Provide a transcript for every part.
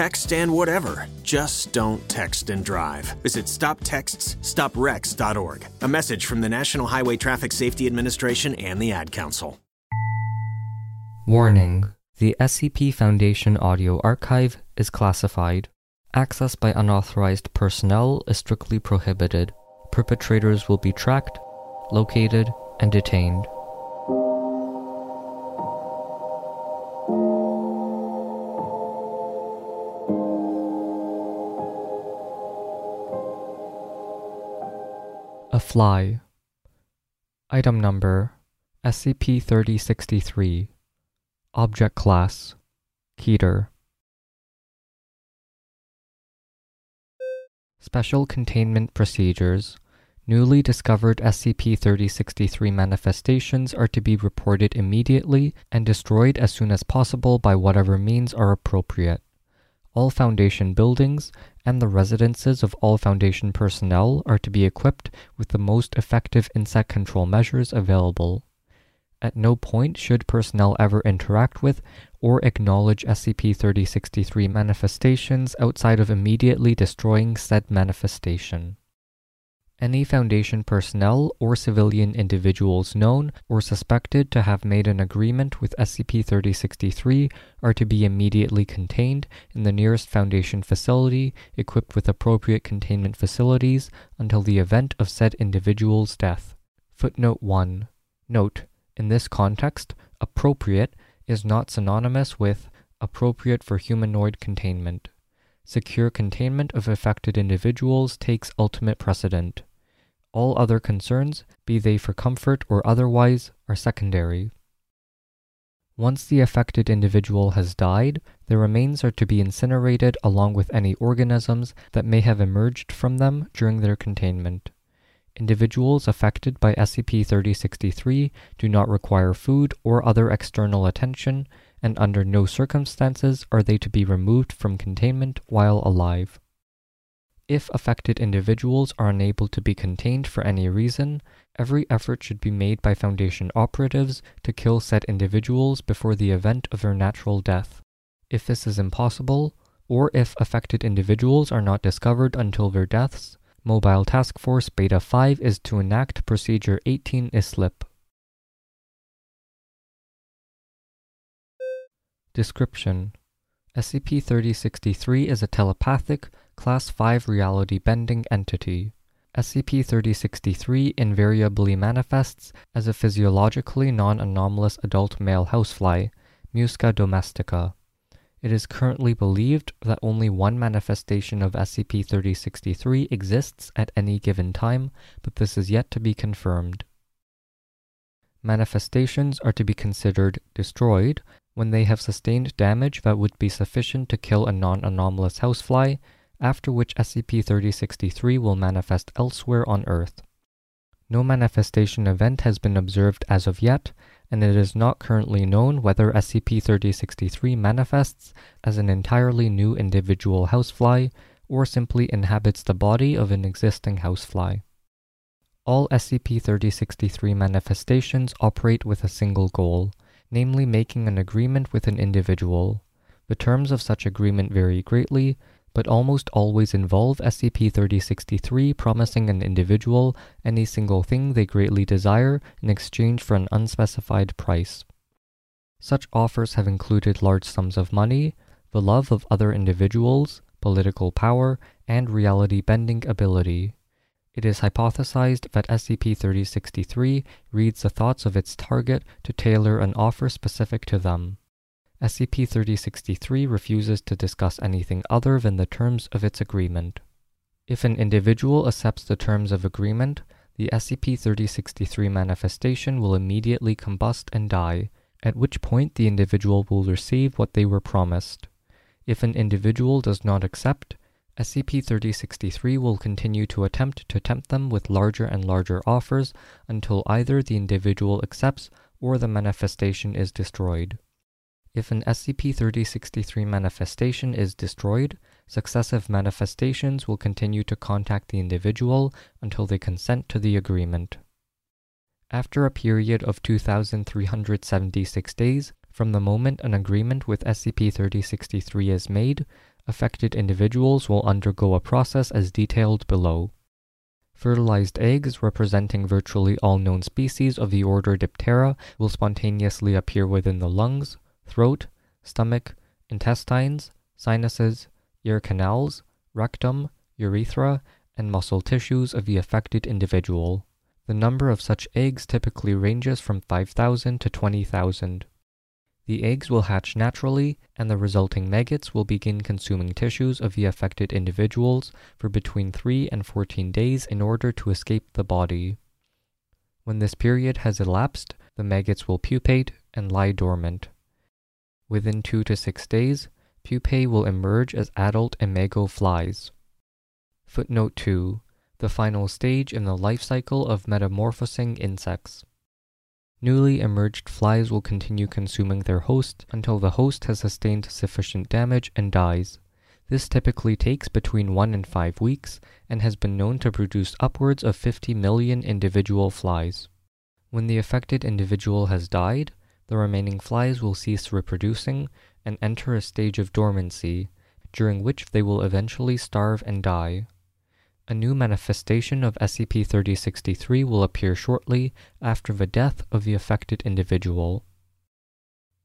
text, and whatever. Just don't text and drive. Visit stoptextsstopwrecks.org. A message from the National Highway Traffic Safety Administration and the Ad Council. Warning The SCP Foundation audio archive is classified. Access by unauthorized personnel is strictly prohibited. Perpetrators will be tracked, located, and detained. Fly. Item number SCP 3063. Object Class Keter. Special Containment Procedures Newly discovered SCP 3063 manifestations are to be reported immediately and destroyed as soon as possible by whatever means are appropriate. All Foundation buildings and the residences of all Foundation personnel are to be equipped with the most effective insect control measures available. At no point should personnel ever interact with or acknowledge SCP 3063 manifestations outside of immediately destroying said manifestation. Any Foundation personnel or civilian individuals known or suspected to have made an agreement with SCP 3063 are to be immediately contained in the nearest Foundation facility equipped with appropriate containment facilities until the event of said individual's death. Footnote 1. Note in this context, appropriate is not synonymous with appropriate for humanoid containment. Secure containment of affected individuals takes ultimate precedent. All other concerns, be they for comfort or otherwise, are secondary. Once the affected individual has died, the remains are to be incinerated along with any organisms that may have emerged from them during their containment. Individuals affected by SCP 3063 do not require food or other external attention, and under no circumstances are they to be removed from containment while alive. If affected individuals are unable to be contained for any reason, every effort should be made by Foundation operatives to kill said individuals before the event of their natural death. If this is impossible, or if affected individuals are not discovered until their deaths, Mobile Task Force Beta 5 is to enact Procedure 18 ISLIP. Description SCP 3063 is a telepathic, Class 5 reality bending entity. SCP 3063 invariably manifests as a physiologically non anomalous adult male housefly, Musca domestica. It is currently believed that only one manifestation of SCP 3063 exists at any given time, but this is yet to be confirmed. Manifestations are to be considered destroyed when they have sustained damage that would be sufficient to kill a non anomalous housefly after which SCP-3063 will manifest elsewhere on Earth. No manifestation event has been observed as of yet, and it is not currently known whether SCP-3063 manifests as an entirely new individual housefly or simply inhabits the body of an existing housefly. All SCP-3063 manifestations operate with a single goal, namely making an agreement with an individual. The terms of such agreement vary greatly, but almost always involve SCP-3063 promising an individual any single thing they greatly desire in exchange for an unspecified price. Such offers have included large sums of money, the love of other individuals, political power, and reality bending ability. It is hypothesized that SCP-3063 reads the thoughts of its target to tailor an offer specific to them. SCP-3063 refuses to discuss anything other than the terms of its agreement. If an individual accepts the terms of agreement, the SCP-3063 manifestation will immediately combust and die, at which point the individual will receive what they were promised. If an individual does not accept, SCP-3063 will continue to attempt to tempt them with larger and larger offers until either the individual accepts or the manifestation is destroyed. If an SCP-3063 manifestation is destroyed, successive manifestations will continue to contact the individual until they consent to the agreement. After a period of 2,376 days from the moment an agreement with SCP-3063 is made, Affected individuals will undergo a process as detailed below. Fertilized eggs, representing virtually all known species of the order Diptera, will spontaneously appear within the lungs, throat, stomach, intestines, sinuses, ear canals, rectum, urethra, and muscle tissues of the affected individual. The number of such eggs typically ranges from 5,000 to 20,000. The eggs will hatch naturally, and the resulting maggots will begin consuming tissues of the affected individuals for between 3 and 14 days in order to escape the body. When this period has elapsed, the maggots will pupate and lie dormant. Within 2 to 6 days, pupae will emerge as adult imago flies. Footnote 2 The final stage in the life cycle of metamorphosing insects. Newly emerged flies will continue consuming their host until the host has sustained sufficient damage and dies. This typically takes between 1 and 5 weeks and has been known to produce upwards of 50 million individual flies. When the affected individual has died, the remaining flies will cease reproducing and enter a stage of dormancy, during which they will eventually starve and die. A new manifestation of SCP 3063 will appear shortly after the death of the affected individual.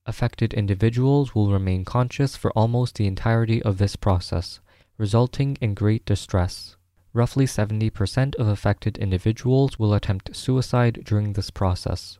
Affected individuals will remain conscious for almost the entirety of this process, resulting in great distress. Roughly 70% of affected individuals will attempt suicide during this process.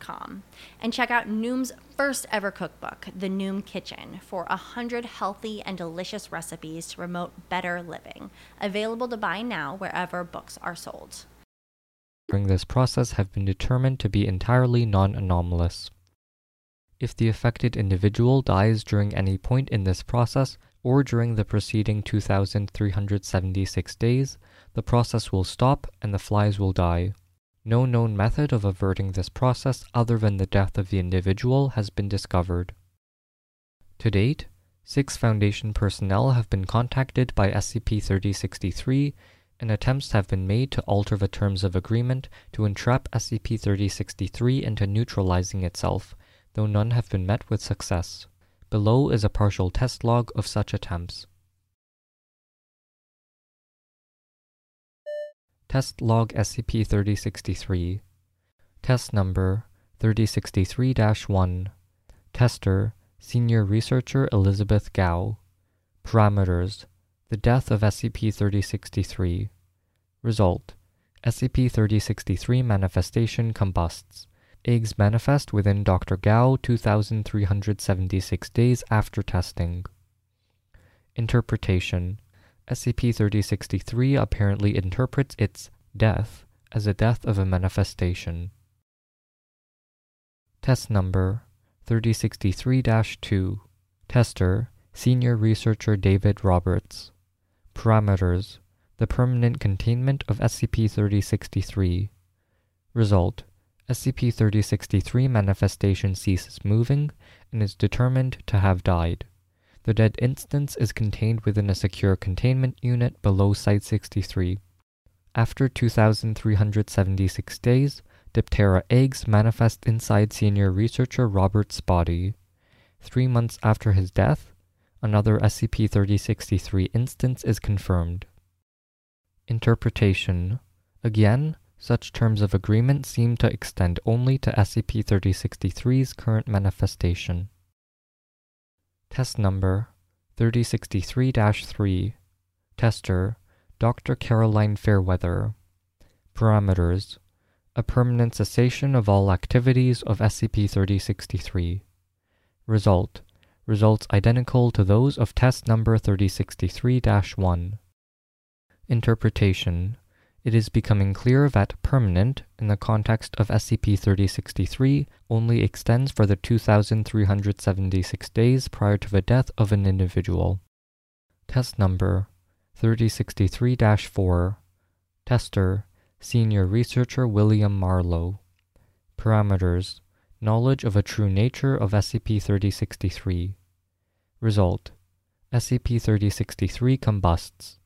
Com, and check out Noom's first ever cookbook, The Noom Kitchen, for 100 healthy and delicious recipes to promote better living. Available to buy now wherever books are sold. During this process have been determined to be entirely non anomalous. If the affected individual dies during any point in this process or during the preceding 2,376 days, the process will stop and the flies will die. No known method of averting this process other than the death of the individual has been discovered. To date, six Foundation personnel have been contacted by SCP 3063, and attempts have been made to alter the terms of agreement to entrap SCP 3063 into neutralizing itself, though none have been met with success. Below is a partial test log of such attempts. Test log SCP 3063. Test number 3063 1. Tester Senior Researcher Elizabeth Gao. Parameters The death of SCP 3063. Result SCP 3063 manifestation combusts. Eggs manifest within Dr. Gao 2376 days after testing. Interpretation SCP 3063 apparently interprets its death as a death of a manifestation. Test number 3063 2. Tester Senior Researcher David Roberts. Parameters The permanent containment of SCP 3063. Result SCP 3063 manifestation ceases moving and is determined to have died. The dead instance is contained within a secure containment unit below Site 63. After 2,376 days, Diptera eggs manifest inside senior researcher Roberts' body. Three months after his death, another SCP 3063 instance is confirmed. Interpretation Again, such terms of agreement seem to extend only to SCP 3063's current manifestation. Test number 3063 3. Tester Dr. Caroline Fairweather. Parameters a permanent cessation of all activities of SCP-3063. Result results identical to those of test number 3063-1. Interpretation It is becoming clear that permanent, in the context of SCP-3063, only extends for the 2,376 days prior to the death of an individual. Test number 3063-4 Tester Senior Researcher William Marlowe Parameters Knowledge of a true nature of SCP-3063 Result SCP-3063 combusts.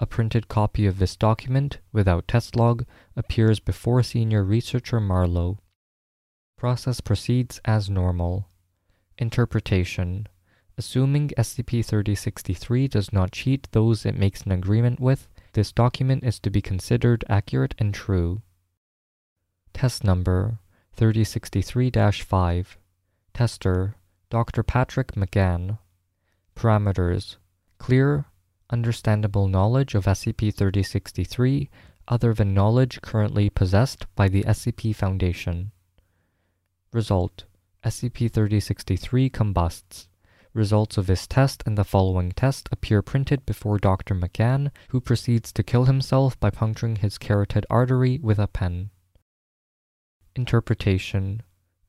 A printed copy of this document, without test log, appears before Senior Researcher Marlowe. Process proceeds as normal. Interpretation Assuming SCP-3063 does not cheat those it makes an agreement with, this document is to be considered accurate and true. Test Number 3063-5 Tester Dr. Patrick McGann Parameters Clear, understandable knowledge of SCP-3063 other than knowledge currently possessed by the SCP Foundation. Result SCP-3063 combusts. Results of this test and the following test appear printed before Dr. McGann, who proceeds to kill himself by puncturing his carotid artery with a pen. Interpretation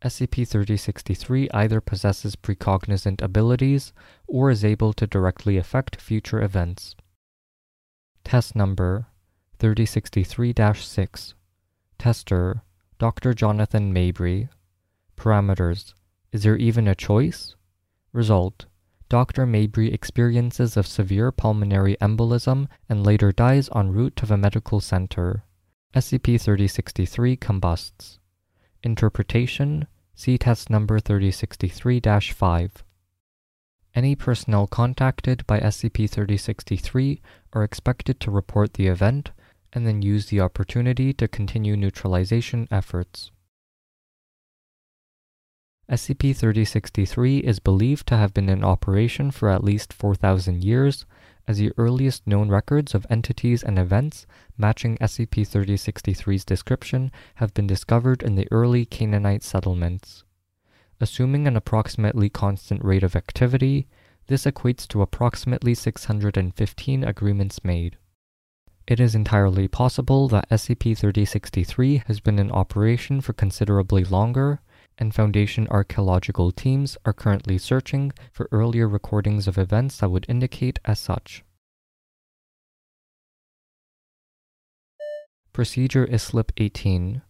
SCP-3063 either possesses precognizant abilities or is able to directly affect future events. Test Number 3063-6 Tester Dr. Jonathan Mabry Parameters Is there even a choice? Result Dr. Mabry experiences a severe pulmonary embolism and later dies en route to the medical center. SCP-3063 combusts. Interpretation See test number 3063 5. Any personnel contacted by SCP 3063 are expected to report the event and then use the opportunity to continue neutralization efforts. SCP 3063 is believed to have been in operation for at least 4,000 years, as the earliest known records of entities and events matching SCP 3063's description have been discovered in the early Canaanite settlements. Assuming an approximately constant rate of activity, this equates to approximately 615 agreements made. It is entirely possible that SCP 3063 has been in operation for considerably longer, and Foundation archaeological teams are currently searching for earlier recordings of events that would indicate as such. Procedure ISLIP 18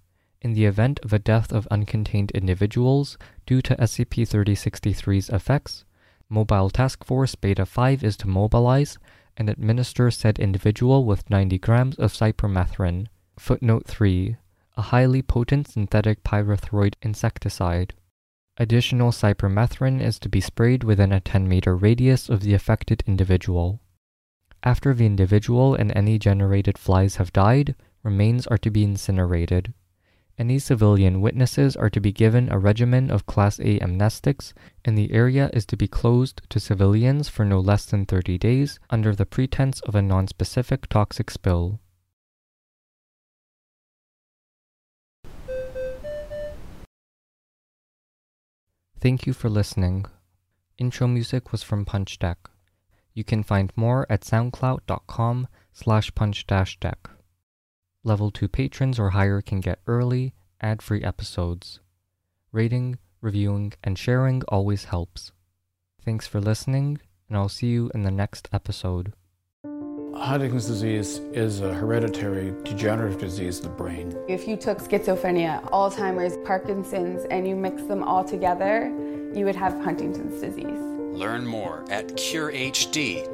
in the event of a death of uncontained individuals due to SCP-3063's effects, Mobile Task Force Beta 5 is to mobilize and administer said individual with 90 grams of cypermethrin. Footnote 3 a highly potent synthetic pyrethroid insecticide. Additional cypermethrin is to be sprayed within a 10 meter radius of the affected individual. After the individual and any generated flies have died, remains are to be incinerated. Any civilian witnesses are to be given a regimen of Class A amnestics, and the area is to be closed to civilians for no less than 30 days under the pretense of a nonspecific toxic spill. Thank you for listening. Intro music was from Punch Deck. You can find more at soundcloud.com slash punch dash deck. Level 2 patrons or higher can get early, ad-free episodes. Rating, reviewing, and sharing always helps. Thanks for listening, and I'll see you in the next episode. Huntington's disease is a hereditary degenerative disease of the brain. If you took schizophrenia, Alzheimer's, Parkinson's, and you mix them all together, you would have Huntington's disease. Learn more at curehd.ca.